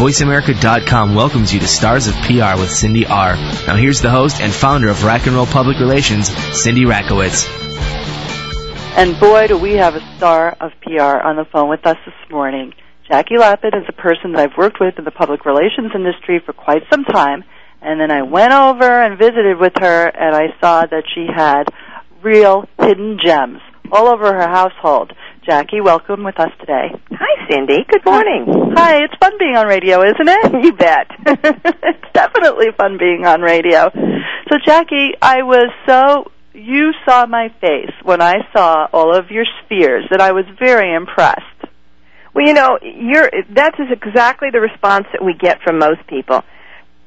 VoiceAmerica.com welcomes you to Stars of PR with Cindy R. Now here's the host and founder of Rack and Roll Public Relations, Cindy Rakowitz. And boy, do we have a star of PR on the phone with us this morning. Jackie Lapin is a person that I've worked with in the public relations industry for quite some time. And then I went over and visited with her and I saw that she had real hidden gems all over her household. Jackie, welcome with us today. Hi, Cindy. Good morning. Hi, it's fun being on radio, isn't it? You bet. it's definitely fun being on radio. So, Jackie, I was so you saw my face when I saw all of your spheres that I was very impressed. Well, you know, you're that is exactly the response that we get from most people.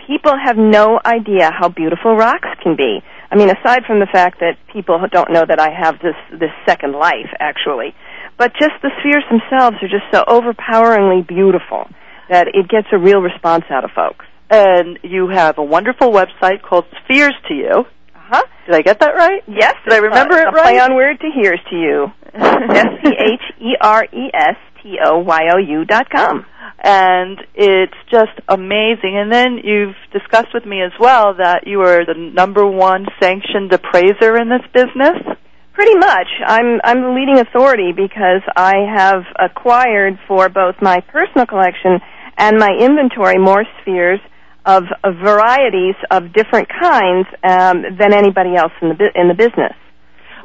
People have no idea how beautiful rocks can be. I mean, aside from the fact that people don't know that I have this this second life actually, but just the spheres themselves are just so overpoweringly beautiful that it gets a real response out of folks. And you have a wonderful website called Spheres to You. Uh-huh. Did I get that right? Yes. Did I remember uh, it right? Play on word to here's to you. S P H E R E S T O Y O U dot com. And it's just amazing. And then you've discussed with me as well that you are the number one sanctioned appraiser in this business. Pretty much. I'm I'm the leading authority because I have acquired for both my personal collection and my inventory more spheres of, varieties of different kinds um, than anybody else in the bu- in the business.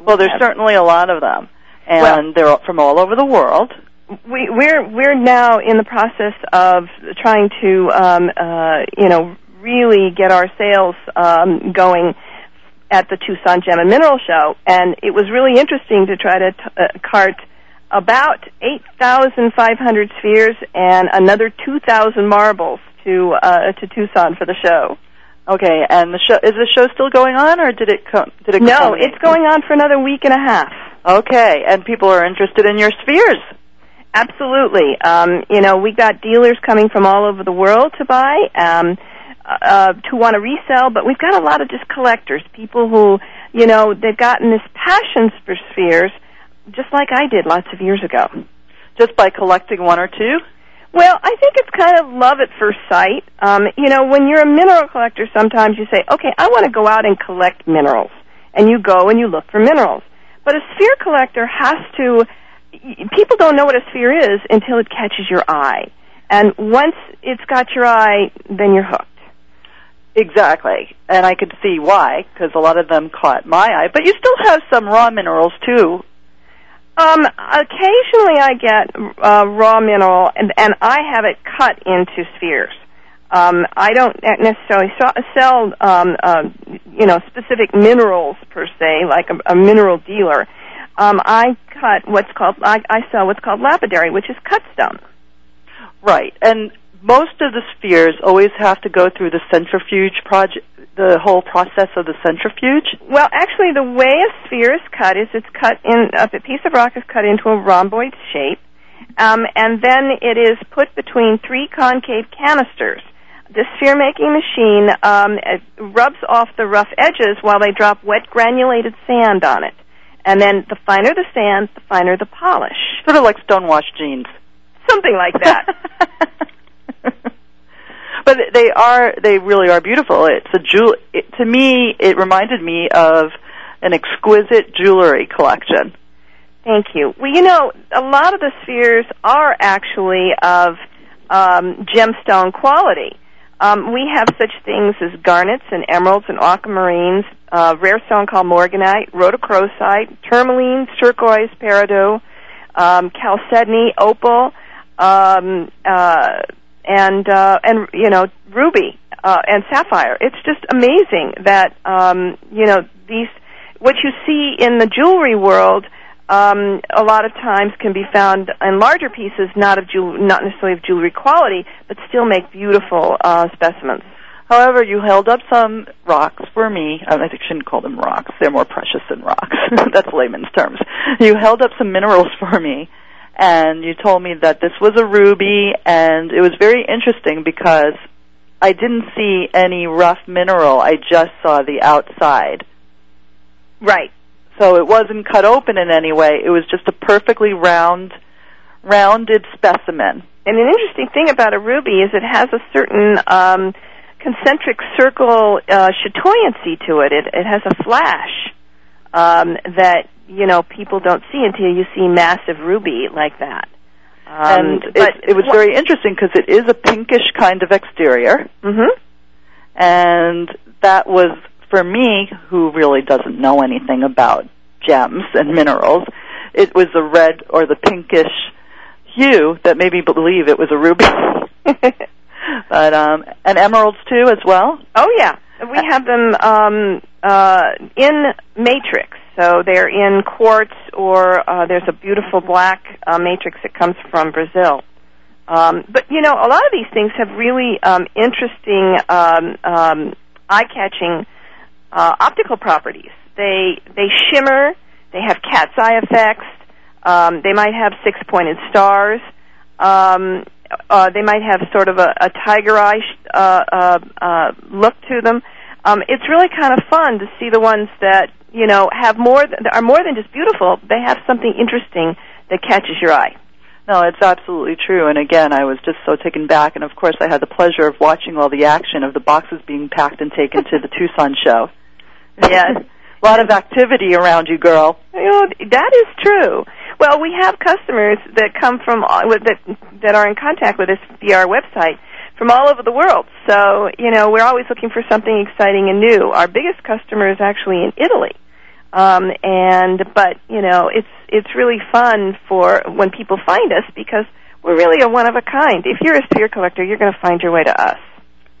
Well, there's certainly a lot of them, and they're from all over the world. we, we're we're now in the process of trying to um, uh, you know really get our sales um, going at the Tucson Gem and Mineral Show, and it was really interesting to try to t- uh, cart about 8,500 spheres and another 2,000 marbles to uh, to Tucson for the show. Okay, and the show is the show still going on, or did it come? Did it? No, it's going on for another week and a half. Okay, and people are interested in your spheres. Absolutely. Um, you know, we got dealers coming from all over the world to buy, um, uh, to want to resell, but we've got a lot of just collectors, people who, you know, they've gotten this passion for spheres, just like I did lots of years ago. Just by collecting one or two. Well, I think it's kind of love at first sight. Um, you know, when you're a mineral collector, sometimes you say, okay, I want to go out and collect minerals. And you go and you look for minerals. But a sphere collector has to, people don't know what a sphere is until it catches your eye. And once it's got your eye, then you're hooked. Exactly, and I could see why because a lot of them caught my eye. But you still have some raw minerals too. Um, occasionally I get uh, raw mineral, and, and I have it cut into spheres. Um, I don't necessarily sell, sell um, uh, you know, specific minerals per se, like a, a mineral dealer. Um, I cut what's called I, I sell what's called lapidary, which is cut stone. Right, and most of the spheres always have to go through the centrifuge project, the whole process of the centrifuge. Well, actually, the way a sphere is cut is it's cut in a piece of rock is cut into a rhomboid shape, um, and then it is put between three concave canisters. The sphere making machine um, rubs off the rough edges while they drop wet granulated sand on it, and then the finer the sand, the finer the polish. Sort of like stonewashed jeans. Something like that. but they are they really are beautiful. It's a jewel. It, to me, it reminded me of an exquisite jewelry collection. Thank you. Well, you know, a lot of the spheres are actually of um, gemstone quality. Um, we have such things as garnets and emeralds and aquamarines, uh, rare stone called morganite, rhodochrosite, tourmalines, turquoise, peridot, um, chalcedony, opal, um, uh, and uh, and you know ruby uh, and sapphire. It's just amazing that um, you know these what you see in the jewelry world. Um, a lot of times can be found in larger pieces, not of jewel- not necessarily of jewelry quality, but still make beautiful uh, specimens. However, you held up some rocks for me. I shouldn't call them rocks. They're more precious than rocks. That's layman's terms. You held up some minerals for me, and you told me that this was a ruby, and it was very interesting because I didn't see any rough mineral. I just saw the outside. Right. So it wasn't cut open in any way. It was just a perfectly round rounded specimen. And an interesting thing about a ruby is it has a certain um, concentric circle uh, chatoyancy to it. It, it has a flash um, that you know people don't see until you see massive ruby like that. Um, and it, it was very interesting because it is a pinkish kind of exterior. Mm-hmm. And that was for me, who really doesn't know anything about gems and minerals. It was the red or the pinkish hue that made me believe it was a ruby. but um, and emeralds too, as well. Oh yeah, we have them um, uh, in matrix. So they're in quartz, or uh, there's a beautiful black uh, matrix that comes from Brazil. Um, but you know, a lot of these things have really um, interesting, um, um, eye-catching uh, optical properties. They they shimmer. They have cat's eye effects. Um, they might have six-pointed stars. Um, uh, they might have sort of a, a tiger eye uh, uh, uh, look to them. Um, it's really kind of fun to see the ones that you know have more th- are more than just beautiful. They have something interesting that catches your eye. No, it's absolutely true. And again, I was just so taken back. And of course, I had the pleasure of watching all the action of the boxes being packed and taken to the Tucson show. Yes. a lot of activity around you, girl. You know, that is true. Well, we have customers that come from uh, that that are in contact with us via our website from all over the world. So, you know, we're always looking for something exciting and new. Our biggest customer is actually in Italy. Um, and but you know, it's it's really fun for when people find us because we're really a one of a kind. If you're a sphere collector, you're going to find your way to us.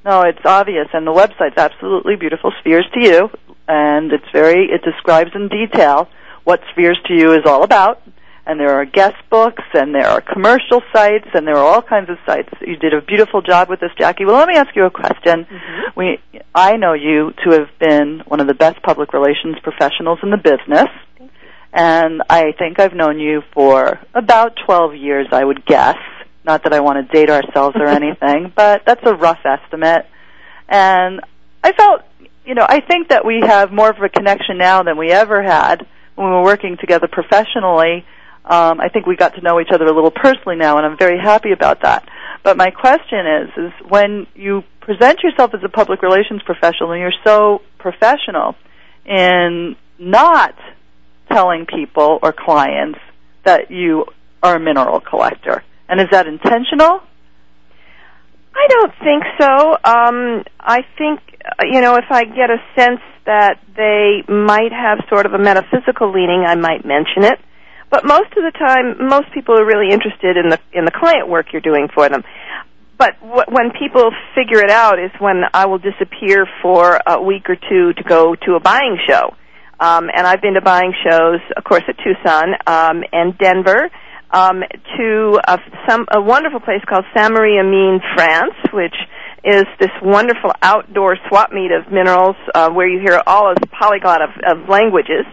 No, it's obvious, and the website's absolutely beautiful. Spheres to you, and it's very it describes in detail what Spheres to you is all about and there are guest books, and there are commercial sites, and there are all kinds of sites. You did a beautiful job with this, Jackie. Well, let me ask you a question. Mm-hmm. We, I know you to have been one of the best public relations professionals in the business, and I think I've known you for about 12 years, I would guess. Not that I want to date ourselves or anything, but that's a rough estimate. And I felt, you know, I think that we have more of a connection now than we ever had when we were working together professionally um, I think we got to know each other a little personally now, and I'm very happy about that. But my question is, is when you present yourself as a public relations professional and you're so professional in not telling people or clients that you are a mineral collector, and is that intentional? I don't think so. Um, I think you know if I get a sense that they might have sort of a metaphysical leaning, I might mention it. But most of the time, most people are really interested in the in the client work you're doing for them. But w- when people figure it out is when I will disappear for a week or two to go to a buying show. Um, and I've been to buying shows, of course, at Tucson um, and Denver, um, to a, some a wonderful place called Saint Marie Mines, France, which is this wonderful outdoor swap meet of minerals uh, where you hear all this polyglot of, of languages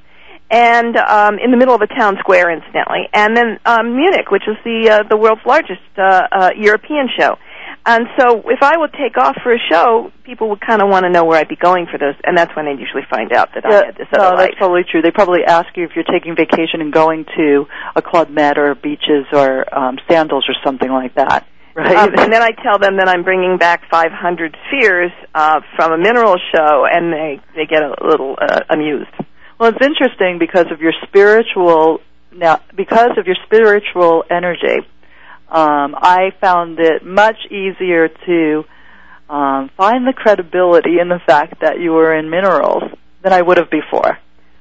and um, in the middle of a town square, incidentally, and then um, Munich, which is the uh, the world's largest uh, uh, European show. And so, if I would take off for a show, people would kind of want to know where I'd be going for those, and that's when they usually find out that yeah, I had this other no, life. that's totally true. They probably ask you if you're taking vacation and going to a Club Med or beaches or um, sandals or something like that. Right. Um, and then I tell them that I'm bringing back 500 spheres uh, from a mineral show, and they they get a little uh, amused. Well, it's interesting because of your spiritual now because of your spiritual energy. Um, I found it much easier to um, find the credibility in the fact that you were in minerals than I would have before.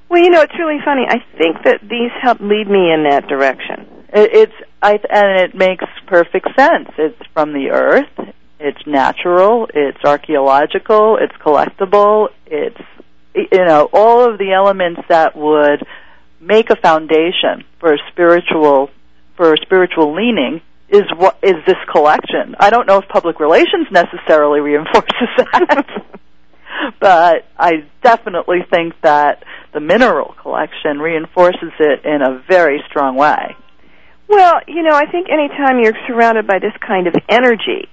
Well, you know, it's really funny. I think that these help lead me in that direction. It, it's I and it makes perfect sense. It's from the earth. It's natural. It's archaeological. It's collectible. It's you know, all of the elements that would make a foundation for a spiritual for a spiritual leaning is what is this collection. I don't know if public relations necessarily reinforces that. but I definitely think that the mineral collection reinforces it in a very strong way. Well, you know, I think anytime you're surrounded by this kind of energy,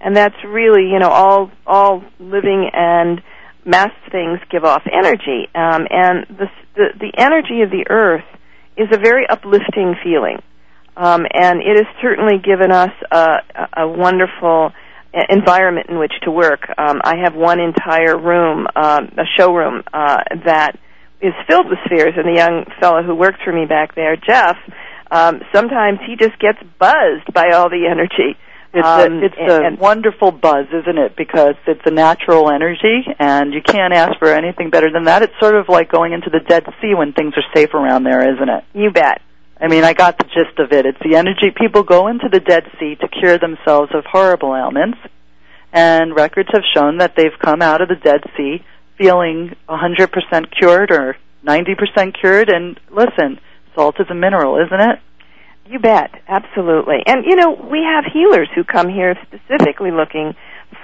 and that's really, you know, all all living and mass things give off energy, um, and the, the the energy of the earth is a very uplifting feeling. Um, and it has certainly given us a, a wonderful environment in which to work. Um, I have one entire room, um, a showroom uh, that is filled with spheres, and the young fellow who works for me back there, Jeff, um, sometimes he just gets buzzed by all the energy. It's Um, a, it's and- a wonderful buzz, isn't it? Because it's a natural energy, and you can't ask for anything better than that. It's sort of like going into the Dead Sea when things are safe around there, isn't it? You bet. I mean, I got the gist of it. It's the energy people go into the Dead Sea to cure themselves of horrible ailments, and records have shown that they've come out of the Dead Sea feeling 100% cured or 90% cured. And listen, salt is a mineral, isn't it? You bet, absolutely. And you know, we have healers who come here specifically looking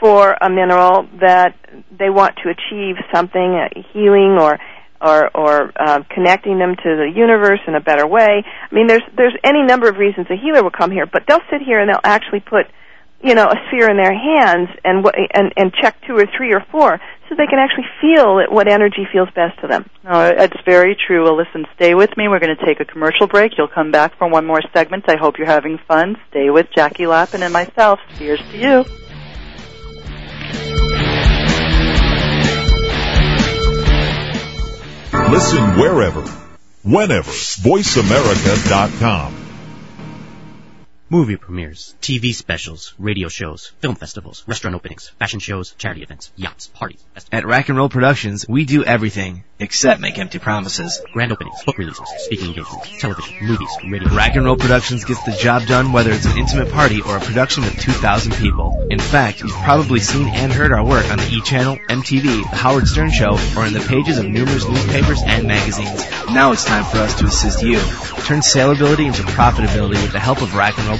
for a mineral that they want to achieve something, a healing or or or uh, connecting them to the universe in a better way. I mean, there's there's any number of reasons a healer will come here, but they'll sit here and they'll actually put you know a sphere in their hands and wh- and and check two or three or four so they can actually feel it, what energy feels best to them. No, it's very true. Well, listen, stay with me. We're going to take a commercial break. You'll come back for one more segment. I hope you're having fun. Stay with Jackie Lapin and myself. Here's to you. Listen wherever, whenever. VoiceAmerica.com. Movie premieres, TV specials, radio shows, film festivals, restaurant openings, fashion shows, charity events, yachts, parties, festivals, At Rack and Roll Productions, we do everything except make empty promises. grand openings, book releases, speaking engagements, television, movies, radio. Rack and Roll Productions gets the job done whether it's an intimate party or a production with 2,000 people. In fact, you've probably seen and heard our work on the E! Channel, MTV, The Howard Stern Show, or in the pages of numerous newspapers and magazines. Now it's time for us to assist you. Turn saleability into profitability with the help of Rack and Roll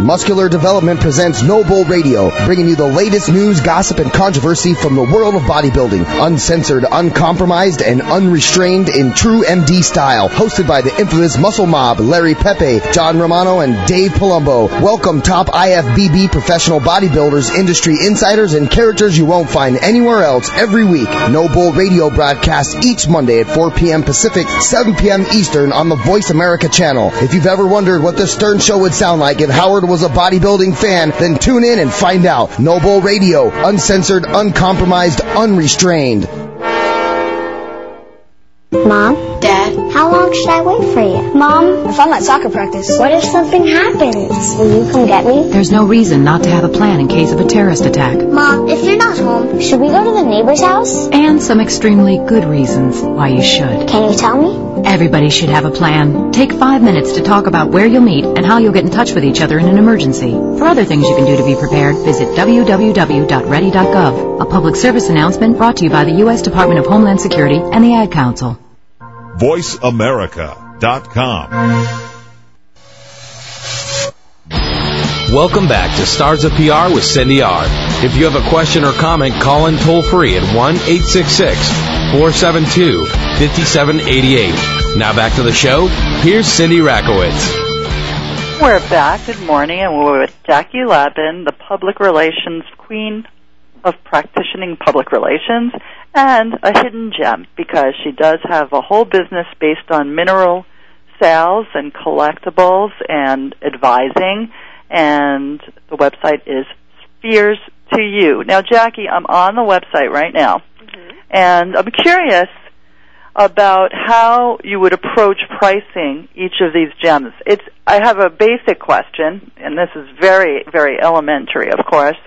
Muscular Development presents No Bull Radio, bringing you the latest news, gossip, and controversy from the world of bodybuilding. Uncensored, uncompromised, and unrestrained in true MD style. Hosted by the infamous Muscle Mob, Larry Pepe, John Romano, and Dave Palumbo. Welcome top IFBB professional bodybuilders, industry insiders, and characters you won't find anywhere else every week. No Bull Radio broadcasts each Monday at 4 p.m. Pacific, 7 p.m. Eastern on the Voice America channel. If you've ever wondered what the Stern Show would sound like if Howard was a bodybuilding fan, then tune in and find out. No Bull Radio, uncensored, uncompromised, unrestrained. Mom? Dad? How long should I wait for you? Mom? If I'm at soccer practice. What if something happens? Will you come get me? There's no reason not to have a plan in case of a terrorist attack. Mom, if you're not home, should we go to the neighbor's house? And some extremely good reasons why you should. Can you tell me? Everybody should have a plan. Take five minutes to talk about where you'll meet and how you'll get in touch with each other in an emergency. For other things you can do to be prepared, visit www.ready.gov. A public service announcement brought to you by the U.S. Department of Homeland Security and the Ad Council. VoiceAmerica.com. Welcome back to Stars of PR with Cindy R. If you have a question or comment, call in toll free at 1 866 472 5788. Now back to the show. Here's Cindy Rakowitz. We're back. Good morning, and we're with Jackie Lapin, the public relations queen of practicing public relations, and a hidden gem because she does have a whole business based on mineral sales and collectibles and advising, and the website is Spheres to You. Now, Jackie, I'm on the website right now, and I'm curious about how you would approach pricing each of these gems. It's I have a basic question, and this is very, very elementary, of course.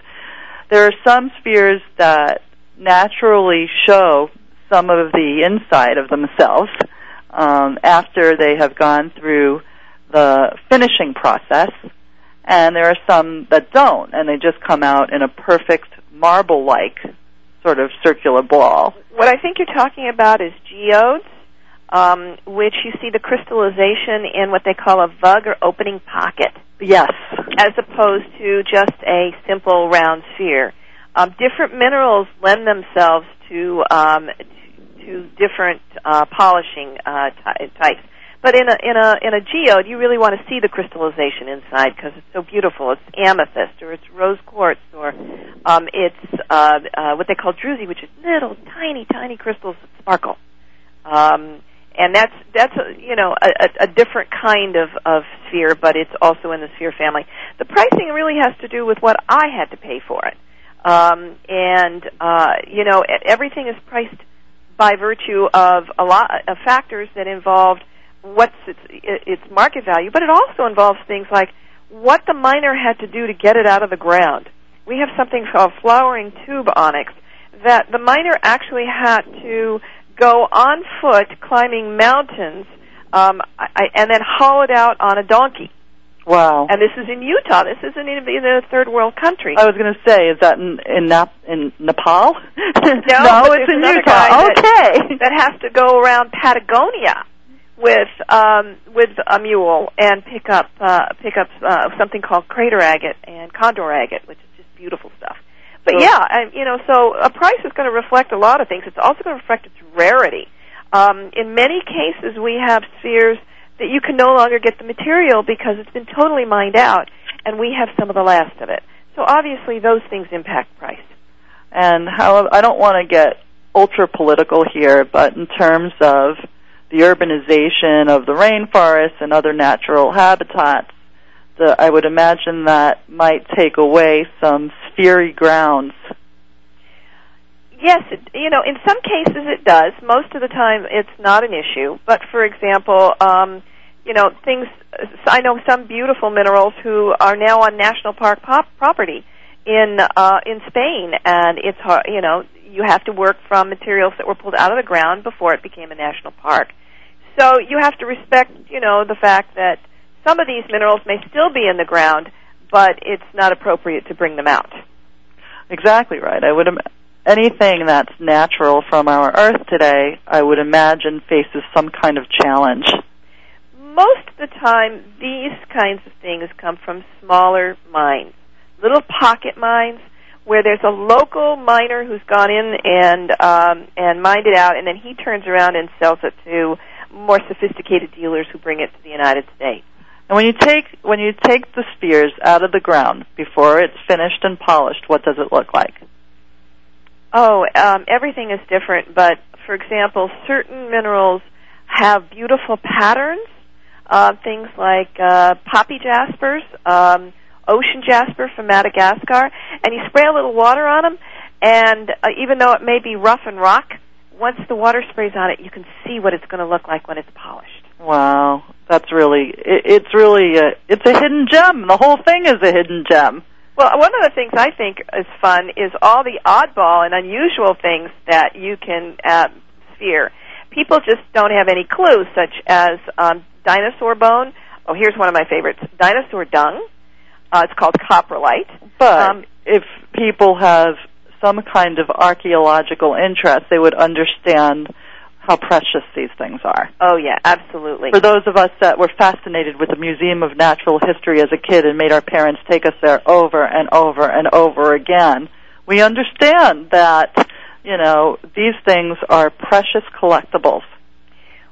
There are some spheres that naturally show some of the inside of themselves um, after they have gone through the finishing process, and there are some that don't, and they just come out in a perfect marble-like sort of circular ball. What I think you're talking about is geodes, um, which you see the crystallization in what they call a vug or opening pocket, Yes. as opposed to just a simple round sphere. Um, different minerals lend themselves to um, to, to different uh, polishing uh, ty- types. But in a in a in a geode, you really want to see the crystallization inside because it's so beautiful. It's amethyst, or it's rose quartz, or um, it's uh, uh, what they call druzy, which is little tiny tiny crystals that sparkle. Um, and that's that's a, you know a, a, different kind of of sphere, but it's also in the sphere family. The pricing really has to do with what I had to pay for it, um, and uh, you know everything is priced by virtue of a lot of factors that involved what's its its market value, but it also involves things like what the miner had to do to get it out of the ground. We have something called flowering tube onyx that the miner actually had to go on foot climbing mountains um, I, and then haul it out on a donkey. Wow. And this is in Utah. This isn't in, in a third world country. I was going to say, is that in in, Nap- in Nepal? no, no it's in Utah. guy that- okay. that has to go around Patagonia with um, with a mule and pick up uh, pick up uh, something called crater agate and condor agate, which is just beautiful stuff. But So- yeah, I, you know, so a price is going to reflect a lot of things. It's also going to reflect its rarity. Um, in many cases, we have spheres that you can no longer get the material because it's been totally mined out, and we have some of the last of it. So obviously, those things impact price. and how I don't want to get ultra political here, but in terms of the urbanization of the rainforests and other natural habitats, the, I would imagine that might take away some sphery grounds. Yes, it, you know, in some cases it does. Most of the time it's not an issue. But for example, um, you know, things. I know some beautiful minerals who are now on national park pop- property in uh, in Spain, and it's hard. You know, you have to work from materials that were pulled out of the ground before it became a national park. So you have to respect, you know, the fact that some of these minerals may still be in the ground, but it's not appropriate to bring them out. Exactly right. I would Im- anything that's natural from our earth today, I would imagine faces some kind of challenge. most of the time these kinds of things come from smaller mines, little pocket mines where there's a local miner who's gone in and um, and mined it out, and then he turns around and sells it to more sophisticated dealers who bring it to the United States. And when you take when you take the spears out of the ground before it's finished and polished, what does it look like? Oh, um, everything is different, but for example, certain minerals have beautiful patterns. Uh, things like uh, poppy jaspers, um, ocean jasper from Madagascar, and you spray a little water on them, and uh, even though it may be rough and rock, once the water sprays on it, you can see what it's going to look like when it's polished. Wow, that's really it, it's really a, it's a hidden gem. The whole thing is a hidden gem. Well, one of the things I think is fun is all the oddball and unusual things that you can uh, sphere. People just don't have any clue, such as um, dinosaur bone. Oh, here's one of my favorites: dinosaur dung. Uh, it's called coprolite. But Um, if people have some kind of archaeological interest, they would understand how precious these things are. Oh yeah, absolutely. For those of us that were fascinated with the Museum of Natural History as a kid and made our parents take us there over and over and over again, we understand that, you know, these things are precious collectibles.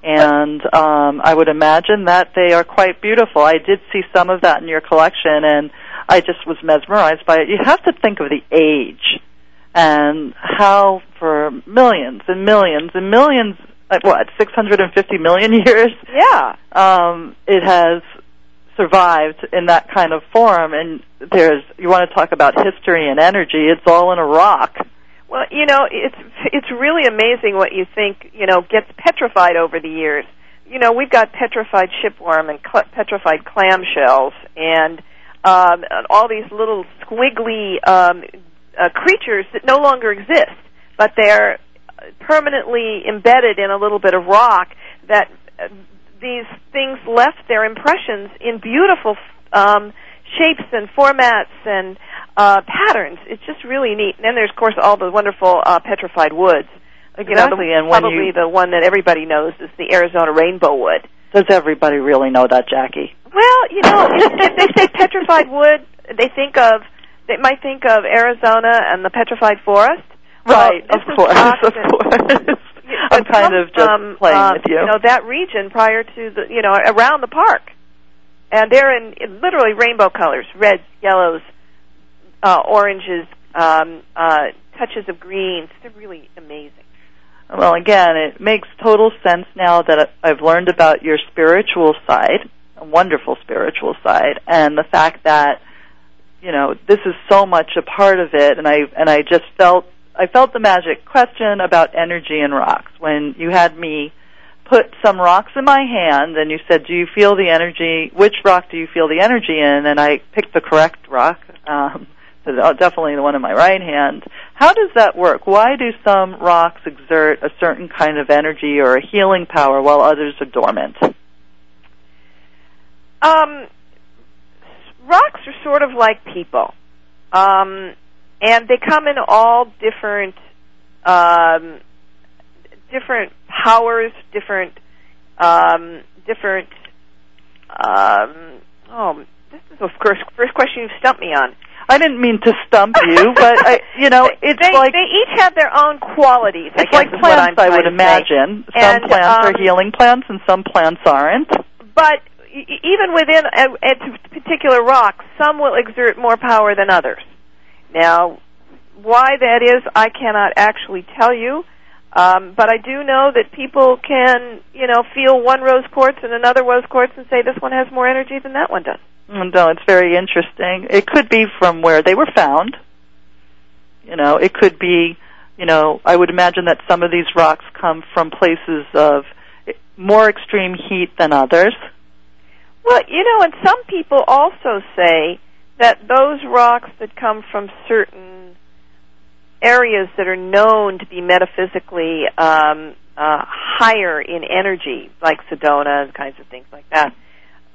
And um, I would imagine that they are quite beautiful. I did see some of that in your collection, and I just was mesmerized by it. You have to think of the age and how for millions and millions and millions, like what, 650 million years? Yeah. Um, it has survived in that kind of form. And there's, you want to talk about history and energy, it's all in a rock. Well, you know, it's it's really amazing what you think, you know, gets petrified over the years. You know, we've got petrified shipworm and cl- petrified clam shells and um, all these little squiggly um, uh, creatures that no longer exist, but they're permanently embedded in a little bit of rock that uh, these things left their impressions in beautiful um, shapes and formats and uh, patterns. It's just really neat. And then there's, of course, all the wonderful uh, petrified woods. You know, Exactly, the, and when probably you- the one that everybody knows is the Arizona rainbow wood. Does everybody really know that, Jackie? Well, you know, if, if they say petrified wood, they think of they might think of Arizona and the petrified forest. Right, well, of course, of course. I'm kind of just from, playing um, with you. You know that region prior to the you know around the park, and they're in, in literally rainbow colors: reds, yellows, uh, oranges, um, uh, touches of greens. They're really amazing. Well, again, it makes total sense now that I've learned about your spiritual side, a wonderful spiritual side, and the fact that you know this is so much a part of it. And I and I just felt I felt the magic question about energy and rocks when you had me put some rocks in my hand and you said, "Do you feel the energy? Which rock do you feel the energy in?" And I picked the correct rock. Um, definitely the one in my right hand. How does that work? Why do some rocks exert a certain kind of energy or a healing power while others are dormant? Um, rocks are sort of like people. Um, and they come in all different um, different powers, different um, different. Um, oh, this is the first first question you've stumped me on. I didn't mean to stump you, but I, you know, it's they, like they each have their own qualities. It's like plants. I would imagine some And, plants um, are healing plants and some plants aren't. But even within a, a particular rock, some will exert more power than others. Now, why that is, I cannot actually tell you. Um, but I do know that people can, you know, feel one rose quartz and another rose quartz and say this one has more energy than that one does. Mm, No, it's very interesting. It could be from where they were found. You know, it could be, you know, I would imagine that some of these rocks come from places of more extreme heat than others. Well, you know, and some people also say that those rocks that come from certain areas that are known to be metaphysically um, uh, higher in energy, like Sedona and kinds of things like that,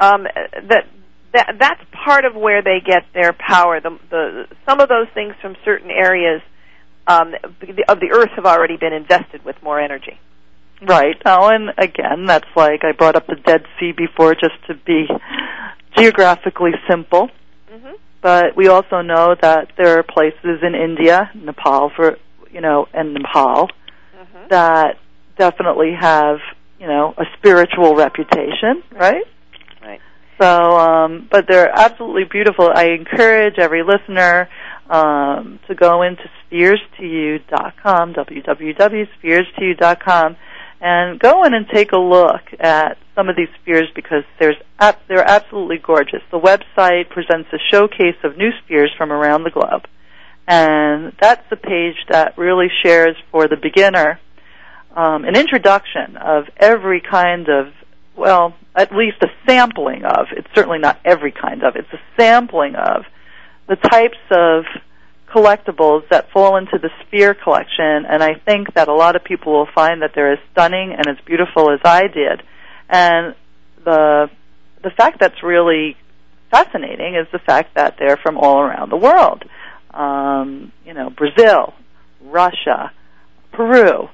um, that that that's part of where they get their power. The, the some of those things from certain areas um, of the earth have already been invested with more energy. Right. Oh, and again, that's like I brought up the Dead Sea before just to be geographically simple. Mm-hmm. But we also know that there are places in India, Nepal, for you know, and Nepal Mm-hmm. that definitely have you know a spiritual reputation, right? Right. So, um, but they're absolutely beautiful. I encourage every listener um, to go into spheres2u.com, www.spheres2u.com, and go in and take a look at some of these spheres because there's they're absolutely gorgeous. The website presents a showcase of new spheres from around the globe, and that's the page that really shares for the beginner um, an introduction of every kind of well, at least a sampling of. It's certainly not every kind of. It's a sampling of the types of collectibles that fall into the sphere collection and I think that a lot of people will find that they're as stunning and as beautiful as I did. And the the fact that's really fascinating is the fact that they're from all around the world. Um, you know, Brazil, Russia, Peru,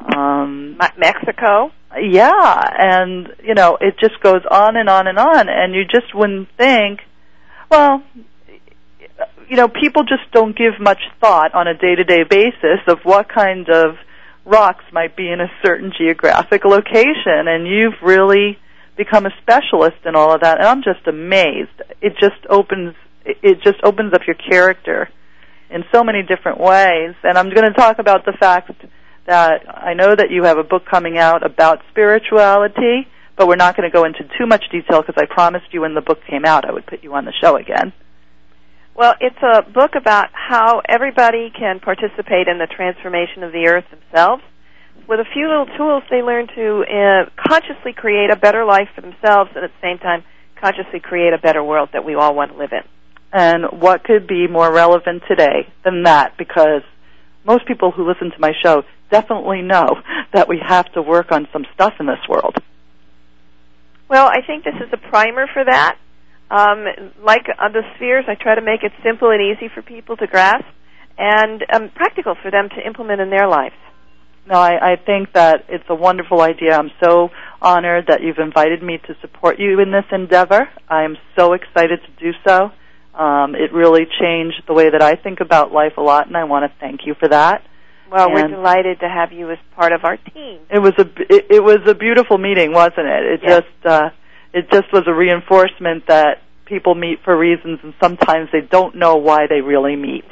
um, Mexico. Yeah, and you know, it just goes on and on and on, and you just wouldn't think, well, you know, people just don't give much thought on a day-to-day basis of what kind of rocks might be in a certain geographic location, and you've really become a specialist in all of that, and I'm just amazed. It just opens, it just opens up your character in so many different ways, and I'm going to talk about the fact that I know that you have a book coming out about spirituality, but we're not going to go into too much detail because I promised you when the book came out I would put you on the show again. Well, it's a book about how everybody can participate in the transformation of the earth themselves. With a few little tools, they learn to uh, consciously create a better life for themselves and at the same time consciously create a better world that we all want to live in. And what could be more relevant today than that? Because most people who listen to my show definitely know that we have to work on some stuff in this world. Well, I think this is a primer for that. Um, like on the spheres, I try to make it simple and easy for people to grasp and um, practical for them to implement in their lives. No, I, I think that it's a wonderful idea. I'm so honored that you've invited me to support you in this endeavor. I am so excited to do so. Um, it really changed the way that I think about life a lot, and I want to thank you for that. Well, we're delighted to have you as part of our team. It was a it, it was a beautiful meeting, wasn't it? It Yes. just uh, it just was a reinforcement that people meet for reasons, and sometimes they don't know why they really meet.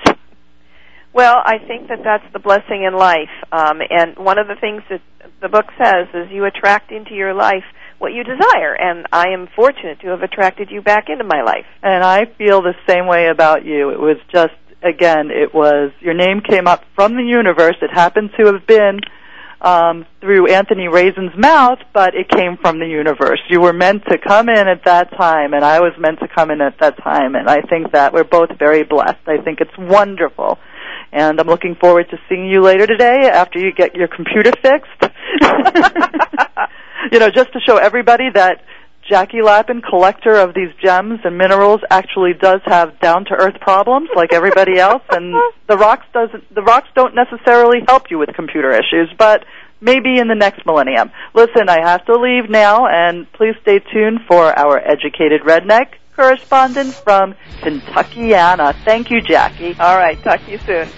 Well, I think that that's the blessing in life. Um, and one of the things that the book says is you attract into your life what you desire. And I am fortunate to have attracted you back into my life. And I feel the same way about you. It was just, again, it was, your name came up from the universe. It happened to have been um, through Anthony Raisin's mouth, but it came from the universe. You were meant to come in at that time, and I was meant to come in at that time. And I think that we're both very blessed. I think it's wonderful. And I'm looking forward to seeing you later today after you get your computer fixed. you know, just to show everybody that Jackie Lapin, collector of these gems and minerals, actually does have down to earth problems like everybody else, and the rocks doesn't. The rocks don't necessarily help you with computer issues, but maybe in the next millennium. Listen, I have to leave now, and please stay tuned for our educated redneck correspondent from Kentuckiana. Thank you, Jackie. All right, talk to you soon.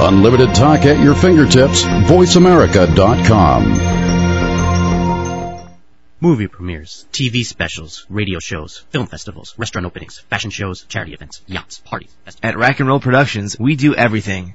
Unlimited talk at your fingertips. VoiceAmerica.com. Movie premieres, TV specials, radio shows, film festivals, restaurant openings, fashion shows, charity events, yachts, parties, festivals. At Rack and Roll Productions, we do everything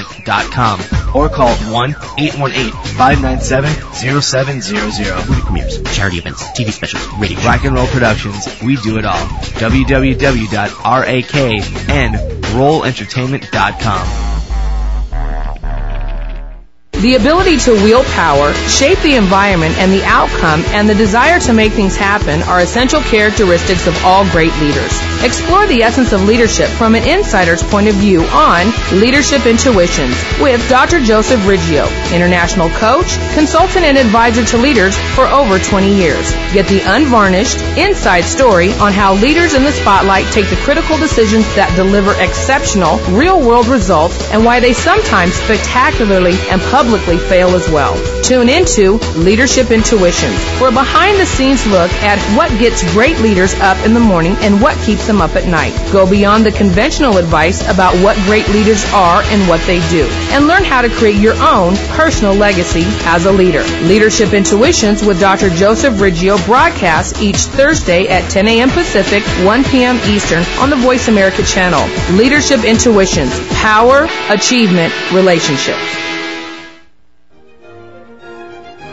entertainment.com, or call 1-818-597-0700. Movie premieres, charity events, TV specials, radio. Rock and Roll Productions, we do it all. www.raknrollentertainment.com. The ability to wield power, shape the environment and the outcome, and the desire to make things happen are essential characteristics of all great leaders. Explore the essence of leadership from an insider's point of view on Leadership Intuitions with Dr. Joseph Riggio, international coach, consultant, and advisor to leaders for over 20 years. Get the unvarnished, inside story on how leaders in the spotlight take the critical decisions that deliver exceptional, real world results and why they sometimes spectacularly and publicly fail as well. Tune into Leadership Intuitions for a behind the scenes look at what gets great leaders up in the morning and what keeps them up at night. Go beyond the conventional advice about what great leaders are and what they do, and learn how to create your own personal legacy as a leader. Leadership Intuitions with Dr. Joseph Riggio broadcasts each Thursday at 10 a.m. Pacific, 1 p.m. Eastern on the Voice America channel. Leadership Intuitions. Power, achievement, relationships.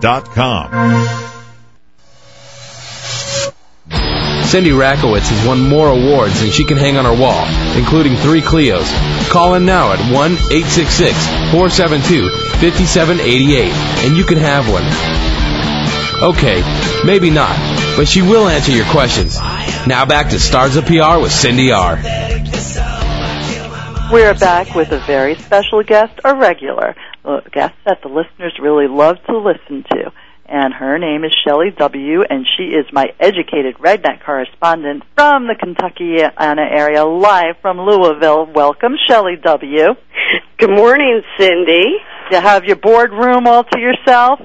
VoiceAmerica.com. Cindy Rakowitz has won more awards than she can hang on her wall, including three Clios. Call in now at 1 866 472 5788 and you can have one. Okay, maybe not, but she will answer your questions. Now back to Stars of PR with Cindy R. We're back with a very special guest, a regular, guest that the listeners really love to listen to. And her name is Shelly W., and she is my educated redneck correspondent from the Kentuckiana uh, area, live from Louisville. Welcome, Shelly W. Good morning, Cindy. You have your boardroom all to yourself?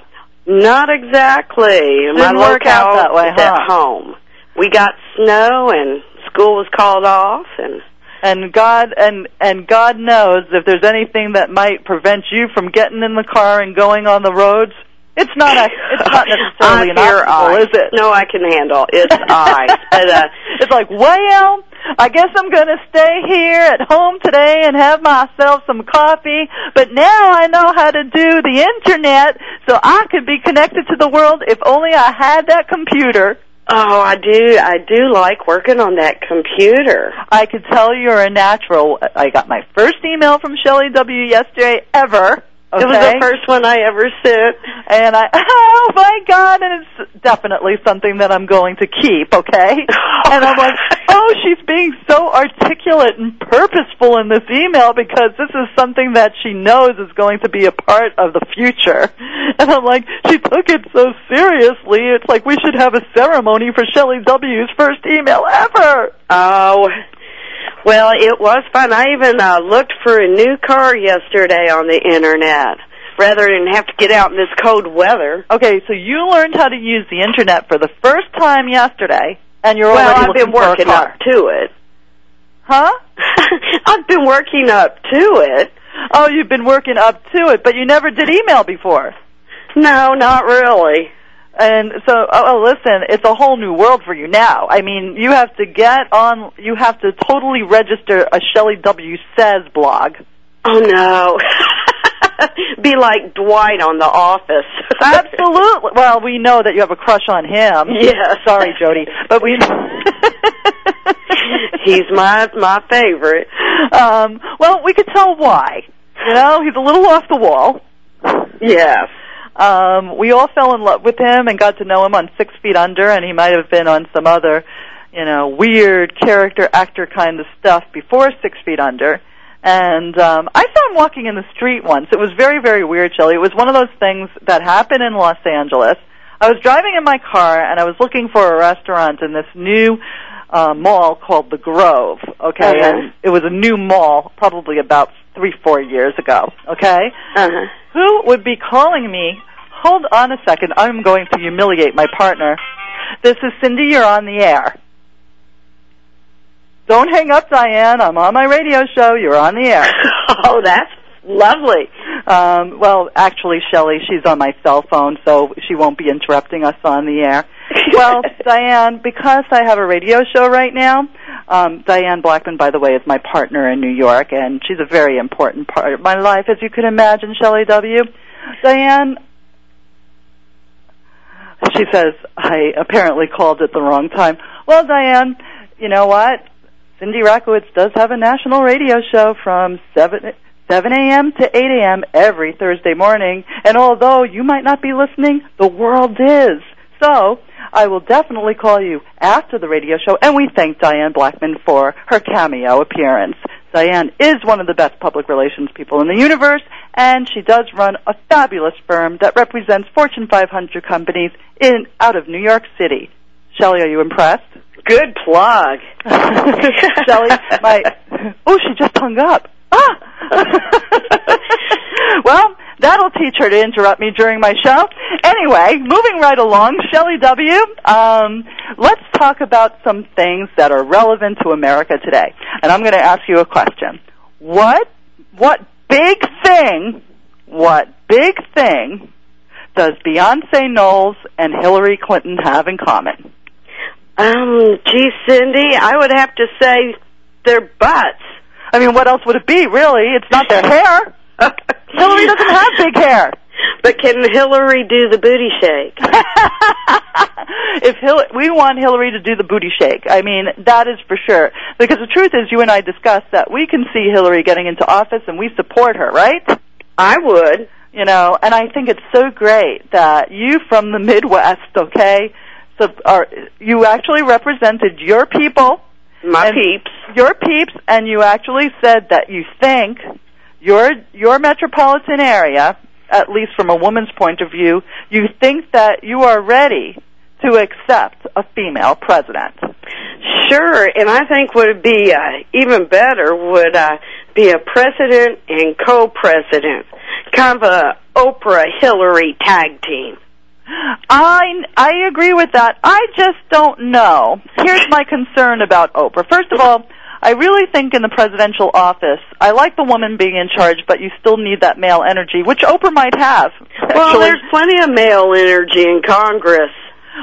Not exactly. My Didn't work out that way, is at home. We got snow and school was called off and and God and and God knows if there's anything that might prevent you from getting in the car and going on the roads, It's not a. It's not necessarily an I obstacle, eyes. is it? No, I can handle. It's eyes. But, uh, it's like, well, I guess I'm going to stay here at home today and have myself some coffee. But now I know how to do the internet, so I could be connected to the world if only I had that computer. Oh, I do. I do like working on that computer. I could tell you're a natural. I got my first email from Shelly W. yesterday ever. Okay? It was the first one I ever sent. And I, oh my god, and it's definitely something that I'm going to keep, okay? and I'm like, oh, she's being so articulate and purposeful in this email because this is something that she knows is going to be a part of the future. And I'm like, she took it so seriously, it's like we should have a ceremony for Shelly W.'s first email ever. Oh, well, it was fun. I even uh, looked for a new car yesterday on the internet rather than have to get out in this cold weather. Okay, so you learned how to use the internet for the first time yesterday, and you're well, already I've been working up to it. Huh? I've been working up to it. Oh, you've been working up to it, but you never did email before. No, not really. And so, oh, oh, listen, it's a whole new world for you now. I mean, you have to get on, you have to totally register a Shelly W. Says blog. Oh no. Be like Dwight on The Office. Absolutely. Well, we know that you have a crush on him. Yes. Sorry, Jody, but we. He's my my favorite. Um, well, we could tell why. You know, he's a little off the wall. Yes. Um, we all fell in love with him and got to know him on Six Feet Under, and he might have been on some other, you know, weird character actor kind of stuff before Six Feet Under. And um, I saw him walking in the street once. It was very, very weird, Shelly. It was one of those things that happened in Los Angeles. I was driving in my car and I was looking for a restaurant in this new uh, mall called the Grove. Okay, Uh-huh. and it was a new mall, probably about three, four years ago. Okay, Uh-huh. who would be calling me? Hold on a second. I'm going to humiliate my partner. This is Cindy. You're on the air. Don't hang up, Diane. I'm on my radio show. You're on the air. oh, that's lovely. Um, well, actually, Shelly, she's on my cell phone, so she won't be interrupting us on the air. well, Diane, because I have a radio show right now, um, Diane Blackman, by the way, is my partner in New York, and she's a very important part of my life, as you can imagine, Shelly W. Diane, she says, I apparently called at the wrong time. Well, Diane, you know what? Cindy Rakowitz does have a national radio show from 7, 7 a.m. to 8 a.m. every Thursday morning, and although you might not be listening, the world is. So, I will definitely call you after the radio show, and we thank Diane Blackman for her cameo appearance. Diane is one of the best public relations people in the universe, and she does run a fabulous firm that represents Fortune 500 companies in out of New York City. Shelly, are you impressed? Good plug. Shelly, my oh, she just hung up. Ah. well, that'll teach her to interrupt me during my show. Anyway, moving right along, Shelly W. Um, let's talk about some things that are relevant to America today. And I'm going to ask you a question. What what big thing? What big thing does Beyonce Knowles and Hillary Clinton have in common? Um, gee, Cindy, I would have to say their butts. I mean, what else would it be, really? It's not their hair. Hillary doesn't have big hair. But can Hillary do the booty shake? if Hil- we want Hillary to do the booty shake, I mean that is for sure. Because the truth is, you and I discussed that we can see Hillary getting into office, and we support her, right? I would. You know, and I think it's so great that you from the Midwest, okay, so are you actually represented your people, My and peeps. your peeps, and you actually said that you think your your metropolitan area, at least from a woman's point of view, you think that you are ready to accept a female president. Sure, and I think would be uh, even better would uh, be a president and co-president, kind of a Oprah Hillary tag team. I I agree with that. I just don't know. Here's my concern about Oprah. First of all, I really think in the presidential office, I like the woman being in charge, but you still need that male energy, which Oprah might have. Well, there's plenty of male energy in Congress.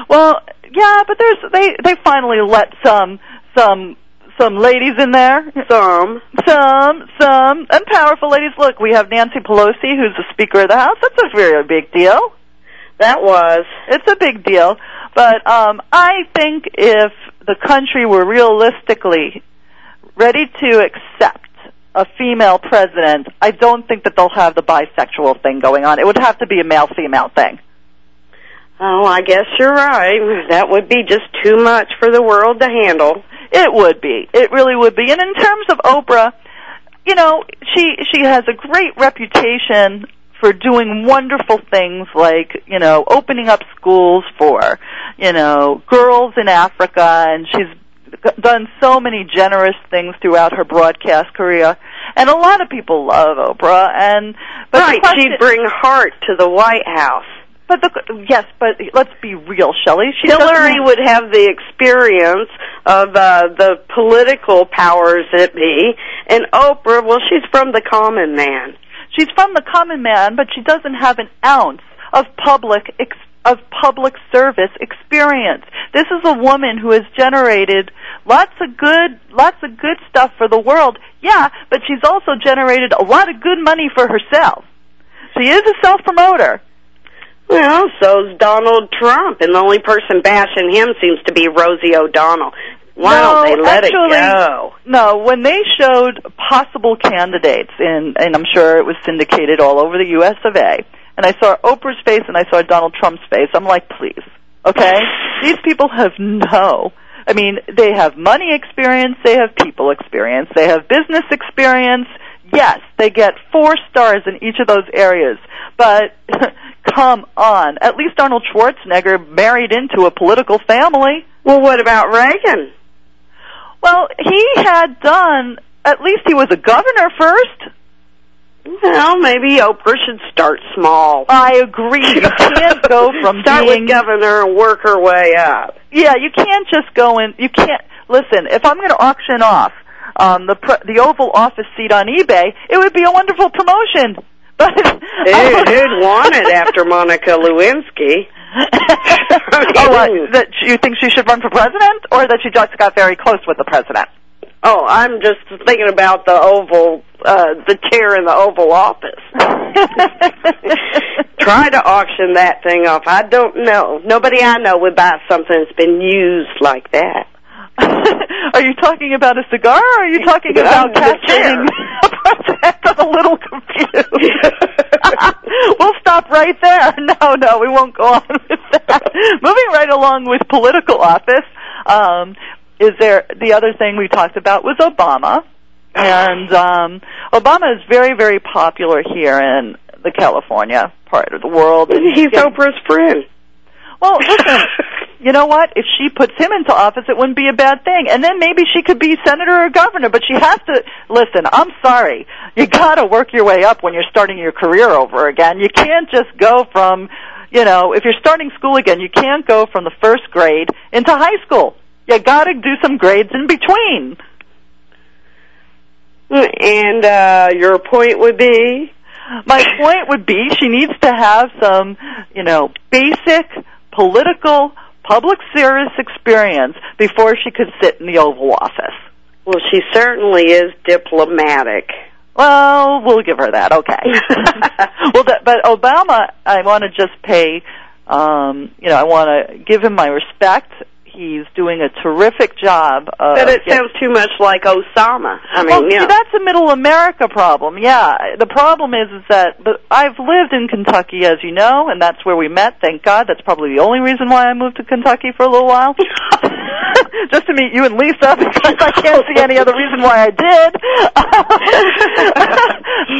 Well, yeah, but there's they they finally let some some some ladies in there. Some. Some, some, and powerful ladies. Look, we have Nancy Pelosi, who's the Speaker of the House. That's a very big deal. That was. It's a big deal. But um, I think if the country were realistically ready to accept a female president, I don't think that they'll have the bisexual thing going on. It would have to be a male-female thing. Oh, I guess you're right. That would be just too much for the world to handle. It would be. It really would be. And in terms of Oprah, you know, she she has a great reputation for doing wonderful things like, you know, opening up schools for, you know, girls in Africa and she's done so many generous things throughout her broadcast career. And a lot of people love Oprah and but right, question- she'd bring heart to the White House. but the yes, but let's be real, Shelly. She Hillary would have the experience of uh, the political powers that be, and Oprah, well, she's from the common man. She's from the common man, but she doesn't have an ounce of public ex- of public service experience. This is a woman who has generated lots of good lots of good stuff for the world. Yeah, but she's also generated a lot of good money for herself. She is a self promoter. Well, so's Donald Trump, and the only person bashing him seems to be Rosie O'Donnell. Why don't they let actually, it go? No, when they showed possible candidates, in, and I'm sure it was syndicated all over the U.S. of A., and I saw Oprah's face and I saw Donald Trump's face, I'm like, please, okay? These people have no. I mean, they have money experience, they have people experience, they have business experience. Yes, they get four stars in each of those areas, but come on. At least Arnold Schwarzenegger married into a political family. Well, what about Reagan? Well, he had done, at least he was a governor first. Well, maybe Oprah should start small. I agree. You can't go from start being with governor and work her way up. Yeah, you can't just go in. You can't listen. If I'm going to auction off um, the pr- the Oval Office seat on eBay, it would be a wonderful promotion. But Who, who'd want it after Monica Lewinsky? oh, what, that you think she should run for president, or that she just got very close with the president? Oh, I'm just thinking about the Oval, uh, the chair in the Oval Office. Try to auction that thing off. I don't know. Nobody I know would buy something that's been used like that. are you talking about a cigar, or are you talking about the I'm a little confused. we'll stop right there. No, no, we won't go on with that. Moving right along with political office, um, is there the other thing we talked about was Obama, and um, Obama is very, very popular here in the California part of the world. and He's getting- Oprah's friend. well, listen, you know what? If she puts him into office, it wouldn't be a bad thing. And then maybe she could be senator or governor, but she has to, listen, I'm sorry. You gotta work your way up when you're starting your career over again. You can't just go from, you know, if you're starting school again, you can't go from the first grade into high school. You gotta do some grades in between. And uh your point would be? My point would be she needs to have some, you know, basic political public service experience before she could sit in the Oval Office. Well, she certainly is diplomatic. Well, we'll give her that. Okay. well, that, but Obama, I want to just pay. Um, you know, I want to give him my respect. He's doing a terrific job. Of But it sounds too much like Osama. I mean, well, you see, that's a middle America problem. Yeah, the problem is, is that but I've lived in Kentucky, as you know, and that's where we met. Thank God. That's probably the only reason why I moved to Kentucky for a little while, just to meet you and Lisa. Because I can't see any other reason why I did.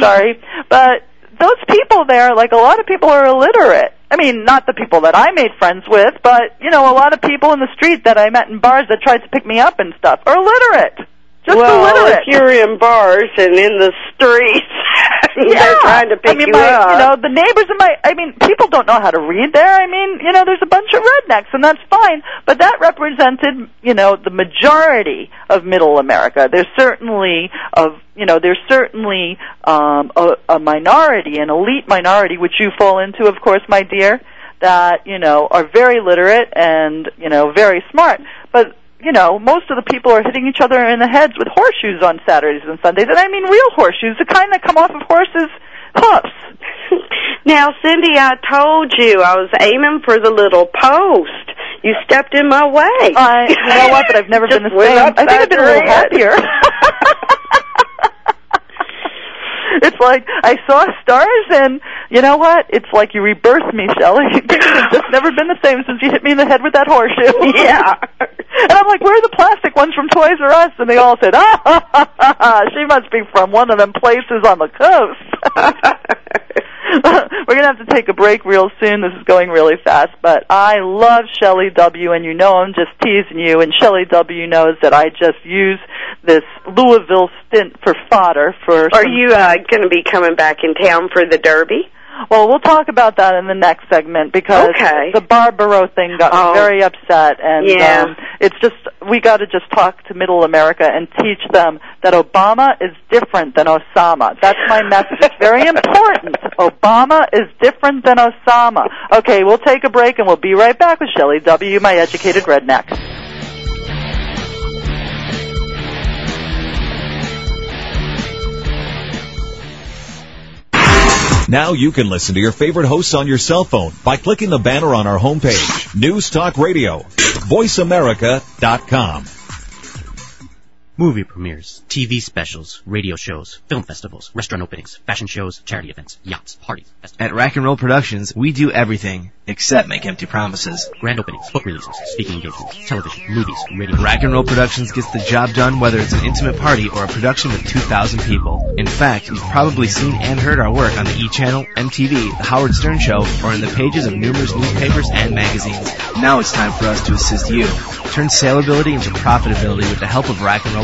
Sorry, but those people there, like a lot of people, are illiterate. I mean, not the people that I made friends with, but you know, a lot of people in the street that I met in bars that tried to pick me up and stuff are illiterate. Just well, if you're in bars and in the streets, yeah. they're trying to pick I mean, you my, up. you know, the neighbors in my, I mean, people don't know how to read there. I mean, you know, there's a bunch of rednecks, and that's fine. But that represented, you know, the majority of Middle America. There's certainly of, you know, there's certainly um, a, a minority, an elite minority, which you fall into, of course, my dear, that you know are very literate and you know very smart, but you know, most of the people are hitting each other in the heads with horseshoes on Saturdays and Sundays, and I mean real horseshoes, the kind that come off of horses' hoofs. Now, Cindy, I told you I was aiming for the little post. You stepped in my way. I, you know what? But I've never been the same. I think I've been a little happier. it's like I saw stars, and you know what? It's like you rebirthed me, Shelly. Just never been the same since you hit me in the head with that horseshoe. Yeah. and I'm like, where are the plastic ones from Toys R Us? And they all said, ah, ha, ha, ha, ha. she must be from one of them places on the coast. We're gonna have to take a break real soon. This is going really fast, but I love Shelly W. And you know I'm just teasing you. And Shelly W. knows that I just use this Louisville stint for fodder for. Are some- you uh, going to be coming back in town for the Derby? Well, we'll talk about that in the next segment because Okay. the Barbaro thing got Oh. me very upset, and Yeah. um, it's just we got to just talk to Middle America and teach them that Obama is different than Osama. That's my message. It's very important. Obama is different than Osama. Okay, we'll take a break and we'll be right back with Shelly W. My educated redneck. Now you can listen to your favorite hosts on your cell phone by clicking the banner on our homepage. News Talk Radio. VoiceAmerica.com. Movie premieres, TV specials, radio shows, film festivals, restaurant openings, fashion shows, charity events, yachts, parties, festivals. At Rack and Roll Productions, we do everything except make empty promises. Grand openings, book releases, speaking engagements, television, movies, radio. Rack and Roll Productions gets the job done whether it's an intimate party or a production with 2,000 people. In fact, you've probably seen and heard our work on the E! Channel, MTV, The Howard Stern Show, or in the pages of numerous newspapers and magazines. Now it's time for us to assist you. Turn saleability into profitability with the help of Rack and Roll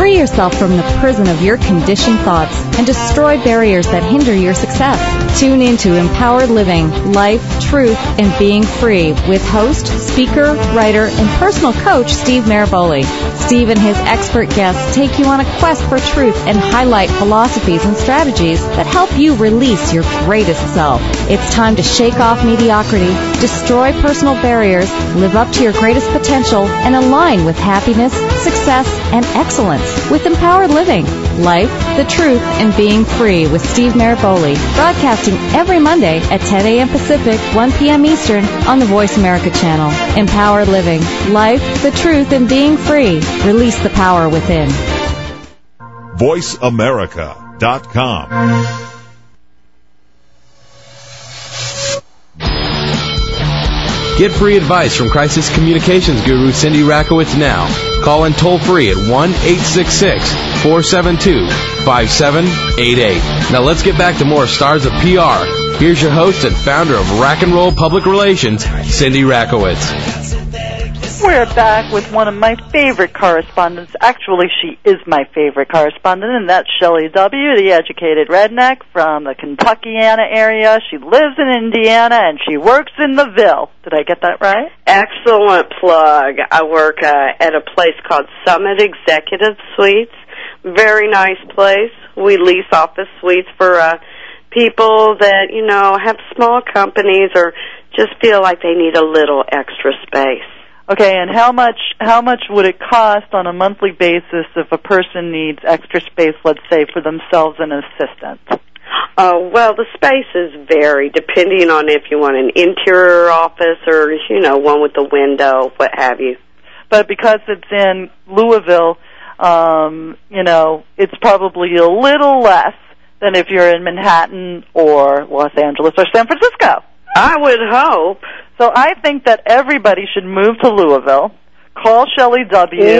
Free yourself from the prison of your conditioned thoughts and destroy barriers that hinder your success. Tune into Empowered Living, Life, Truth, and Being Free with host, speaker, writer, and personal coach Steve Maraboli. Steve and his expert guests take you on a quest for truth and highlight philosophies and strategies that help you release your greatest self. It's time to shake off mediocrity, destroy personal barriers, live up to your greatest potential, and align with happiness, success, and excellence with Empowered Living, Life, the Truth, and Being Free with Steve Maraboli, broadcasting every Monday at 10 a.m. Pacific, 1 p.m. Eastern on the Voice America channel. Empowered Living, Life, the Truth, and Being Free. Release the power within. VoiceAmerica.com. Get free advice from crisis communications guru Cindy Rakowitz now. Call in toll free at 1 866 472 5788. Now let's get back to more stars of PR. Here's your host and founder of Rack and Roll Public Relations, Cindy Rakowitz. We're back with one of my favorite correspondents. Actually, she is my favorite correspondent, and that's Shelly W., the educated redneck from the Kentuckiana area. She lives in Indiana, and she works in the Ville. Did I get that right? Excellent plug. I work uh, at a place called Summit Executive Suites. Very nice place. we lease office suites for uh, people that you know have small companies or just feel like they need a little extra space. Okay, and how much how much would it cost on a monthly basis if a person needs extra space, let's say, for themselves and an assistant? Uh, well, the spaces vary depending on if you want an interior office or you know one with a window, what have you. But because it's in Louisville, um, you know, it's probably a little less than if you're in Manhattan or Los Angeles or San Francisco. I would hope. So I think that everybody should move to Louisville. Call Shelly W.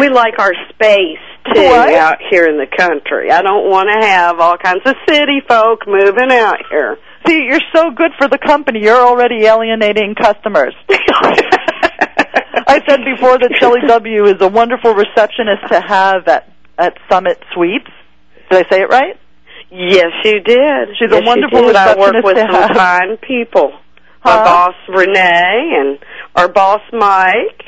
We like our space too What? out here in the country. I don't want to have all kinds of city folk moving out here. See, you're so good for the company. You're already alienating customers. I said before that Shelly W. is a wonderful receptionist to have at at Summit Suites. Did I say it right? Yes, you did. She's yes, a wonderful did. I work with some have. fine people. Huh? My boss Renee and our boss Mike.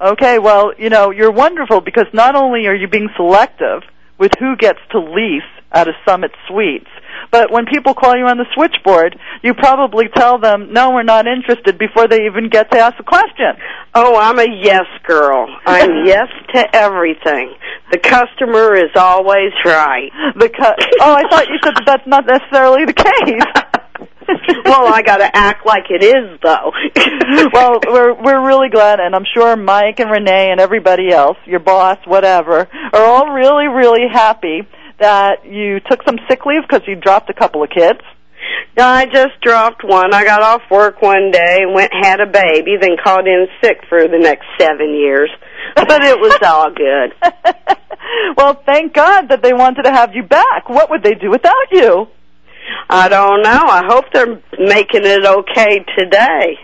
Okay, well, you know, you're wonderful because not only are you being selective with who gets to lease out of Summit Suites, but when people call you on the switchboard, you probably tell them, no, we're not interested before they even get to ask a question. Oh, I'm a yes girl. I'm yes to everything. The customer is always right. The cu- oh, I thought you said that that's not necessarily the case. well, I got to act like it is, though. well, we're we're really glad, and I'm sure Mike and Renee and everybody else, your boss, whatever, are all really really happy that you took some sick leave because you dropped a couple of kids. I just dropped one. I got off work one day, went had a baby, then called in sick for the next seven years. But it was all good. well, thank God that they wanted to have you back. What would they do without you? I don't know. I hope they're making it okay today.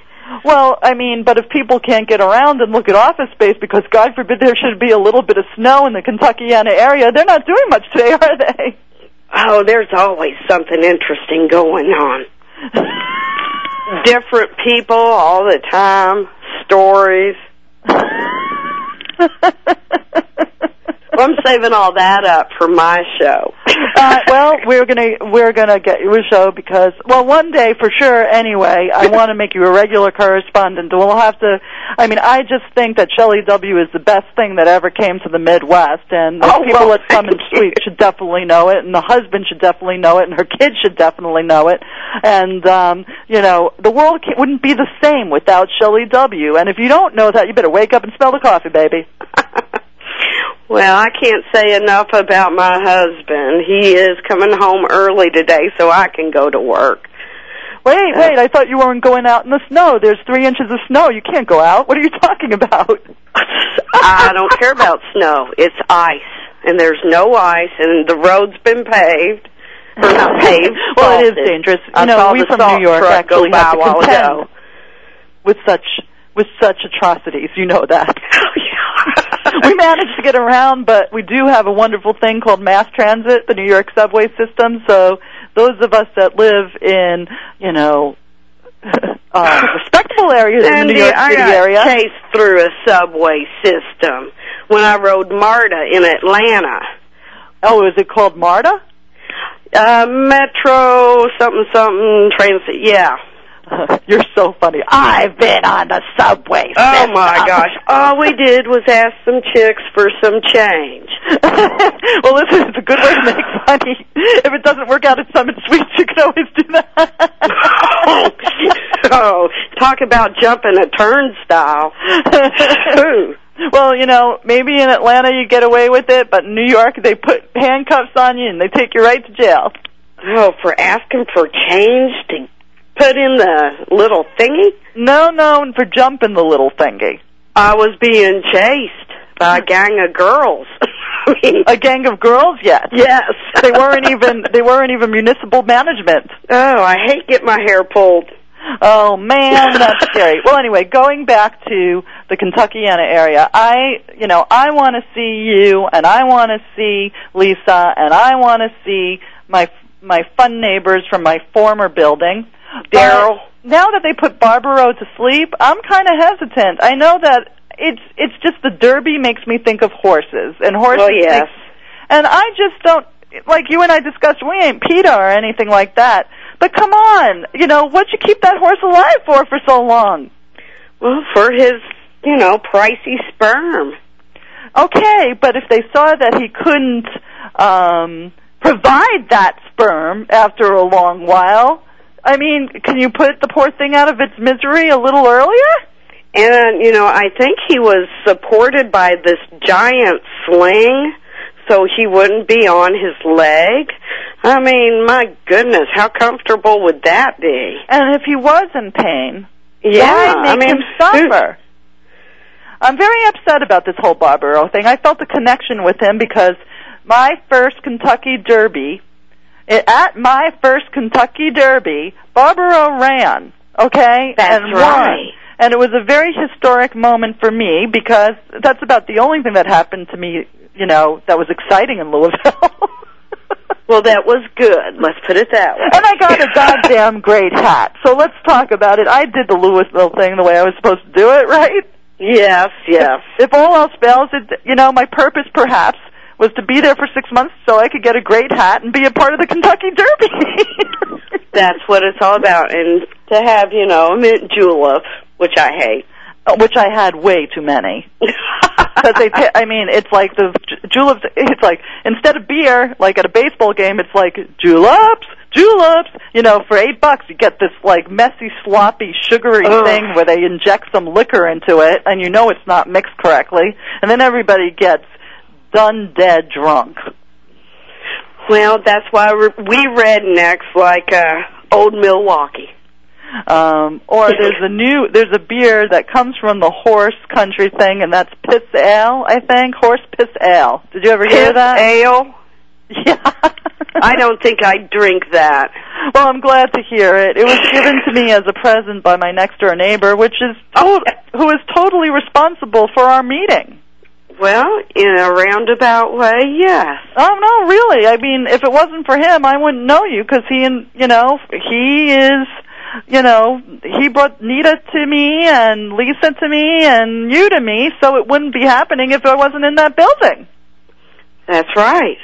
Well, I mean, but if people can't get around and look at office space because God forbid there should be a little bit of snow in the Kentuckiana area, they're not doing much today, are they? Oh, there's always something interesting going on. Different people all the time, stories. I'm saving all that up for my show. uh, well, we're gonna we're gonna get you a show because well, one day for sure. Anyway, I want to make you a regular correspondent. We'll have to. I mean, I just think that Shelly W is the best thing that ever came to the Midwest, and the Oh, people well, at Summit Suite should definitely know it, and the husband should definitely know it, and her kids should definitely know it, and um, you know, the world wouldn't be the same without Shelly W. And if you don't know that, you better wake up and smell the coffee, baby. Well, I can't say enough about my husband. He is coming home early today so I can go to work. Wait, wait, uh, I thought you weren't going out in the snow. There's three inches of snow. You can't go out. What are you talking about? I don't care about snow. It's ice. And there's no ice and the road's been paved. Or not paved. well, it is salted. dangerous. You I know, saw we from New York actually have to contend with such with such atrocities. You know that. we managed to get around, but we do have a wonderful thing called mass transit, the New York subway system. So those of us that live in, you know, uh, respectable areas in the New York I City got area. chased through a subway system when I rode MARTA in Atlanta. Oh, is it called MARTA? Uh, Metro something something transit. Yeah. You're so funny. I've been on the subway. Oh my gosh! All we did was ask some chicks for some change. well, listen, it's a good way to make money. If it doesn't work out at Summit Suites, you can always do that. Oh, oh, talk about jumping a turnstile. Well, you know, maybe in Atlanta you get away with it, but in New York they put handcuffs on you and they take you right to jail. Oh, for asking for change to put in the little thingy? No, no, and for jumping the little thingy. I was being chased by a gang of girls. I mean, A gang of girls, yet. yes. They weren't even they weren't even municipal management. Oh, I hate getting my hair pulled. Oh man, that's scary. Well, anyway, going back to the Kentuckiana area, I, you know, I want to see you, and I want to see Lisa, and I want to see my my fun neighbors from my former building. Daryl. But Now that they put Barbaro to sleep, I'm kind of hesitant. I know that it's it's just the Derby makes me think of horses, and horses Well, yes. makes, And I just don't like you and I discussed. We ain't PETA or anything like that. But come on, you know, what'd you keep that horse alive for for so long? Well, for his, you know, pricey sperm. Okay, but if they saw that he couldn't um provide that sperm after a long while, I mean, can you put the poor thing out of its misery a little earlier? And, you know, I think he was supported by this giant sling so he wouldn't be on his leg. I mean, my goodness, how comfortable would that be? And if he was in pain, Yeah, why make I mean, him suffer? I'm very upset about this whole Barbaro thing. I felt a connection with him because my first Kentucky Derby, at my first Kentucky Derby, Barbaro ran, okay? That's and right. Won. And it was a very historic moment for me because that's about the only thing that happened to me, you know, that was exciting in Louisville. Well, that was good. Let's put it that way. And I got a goddamn great hat. So let's talk about it. I did the Louisville thing the way I was supposed to do it, right? Yes, yes. If, if all else fails, it, you know, my purpose perhaps was to be there for six months so I could get a great hat and be a part of the Kentucky Derby. That's what it's all about. And to have, you know, a mint julep, which I hate. Uh, Which I had way too many. Because they, I mean, it's like the juleps. It's like instead of beer, like at a baseball game, it's like juleps, juleps. You know, for eight bucks, you get this like messy, sloppy, sugary Ugh. thing where they inject some liquor into it, and you know it's not mixed correctly, and then everybody gets done dead drunk. Well, that's why we rednecks like uh, old Milwaukee. Um, or there's a new, there's a beer that comes from the horse country thing, and that's Piss Ale, I think. Horse Piss Ale. Did you ever hear Piss that? ale? Yeah. I don't think I drink that. Well, I'm glad to hear it. It was given to me as a present by my next door neighbor, which is to- who is totally responsible for our meeting. Well, in a roundabout way, yes. Oh no, really. I mean, if it wasn't for him, I wouldn't know you because he and you know he is, you know, he brought Nita to me and Lisa to me and you to me, so it wouldn't be happening if I wasn't in that building. That's right.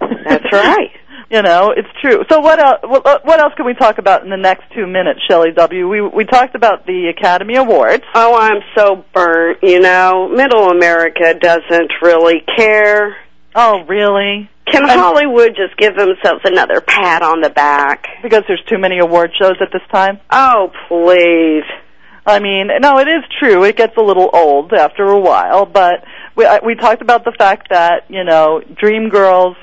That's right. You know, it's true. So what else? What, what else can we talk about in the next two minutes, Shelly W? We we talked about the Academy Awards. Oh, I'm so burnt. You know, Middle America doesn't really care. Oh, really? Can Hollywood just give themselves another pat on the back? Because there's too many award shows at this time. Oh, please. I mean, no, it is true. It gets a little old after a while, but we I- we talked about the fact that you know Dreamgirls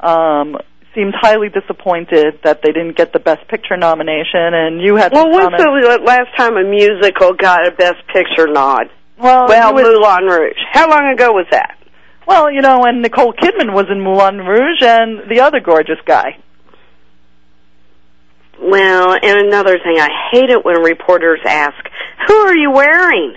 um, seemed highly disappointed that they didn't get the Best Picture nomination, and you had Well, when's the last time a musical got a Best Picture nod? well, Well, would- Moulin Rouge. How long ago was that? well, you know, when Nicole Kidman was in Moulin Rouge, and the other gorgeous guy. Well, and another thing, I hate it when reporters ask, "Who are you wearing?"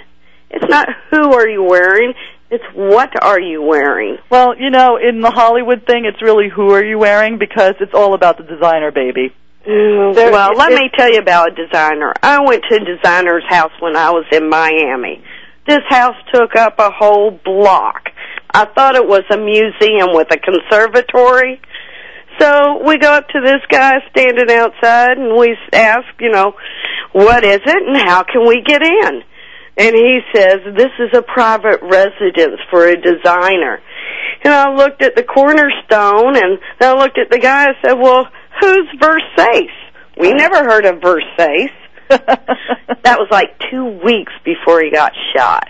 It's not who are you wearing; it's what are you wearing. Well, you know, in the Hollywood thing, it's really who are you wearing because it's all about the designer, baby. Mm, there- well, let it- me tell you about a designer. I went to a designer's house when I was in Miami. This house took up a whole block. I thought it was a museum with a conservatory. So we go up to this guy standing outside and we ask, you know, what is it and how can we get in? And he says, this is a private residence for a designer. And I looked at the cornerstone and I looked at the guy and said, well, who's Versace? We never heard of Versace. that was like two weeks before he got shot.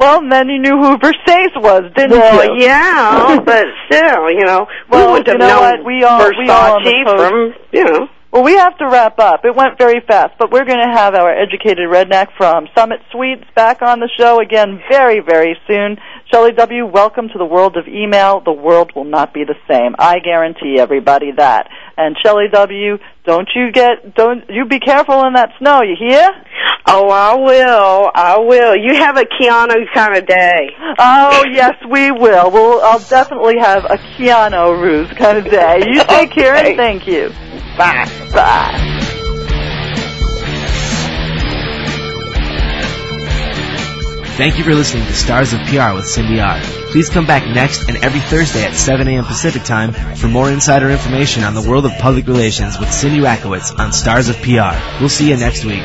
Well, and then you knew who Versace was, didn't Well, you? yeah, but still, you know, Well, we wouldn't you have know known what? We all- Versace we all from, you know. Well, we have to wrap up. It went very fast, but we're going to have our educated redneck from Summit Suites back on the show again very, very soon. Shelly W., welcome to the world of email. The world will not be the same. I guarantee everybody that. And Shelly W., don't you get, don't, you be careful in that snow, you hear? Oh, I will. I will. You have a Keanu kind of day. Oh, yes, we will. We'll, I'll definitely have a Keanu Ruse kind of day. You take care and thank you. Bye. Bye. Thank you for listening to Stars of PR with Cindy R. Please come back next and every Thursday at 7 a.m. Pacific Time for more insider information on the world of public relations with Cindy Rakowitz on Stars of PR. We'll see you next week.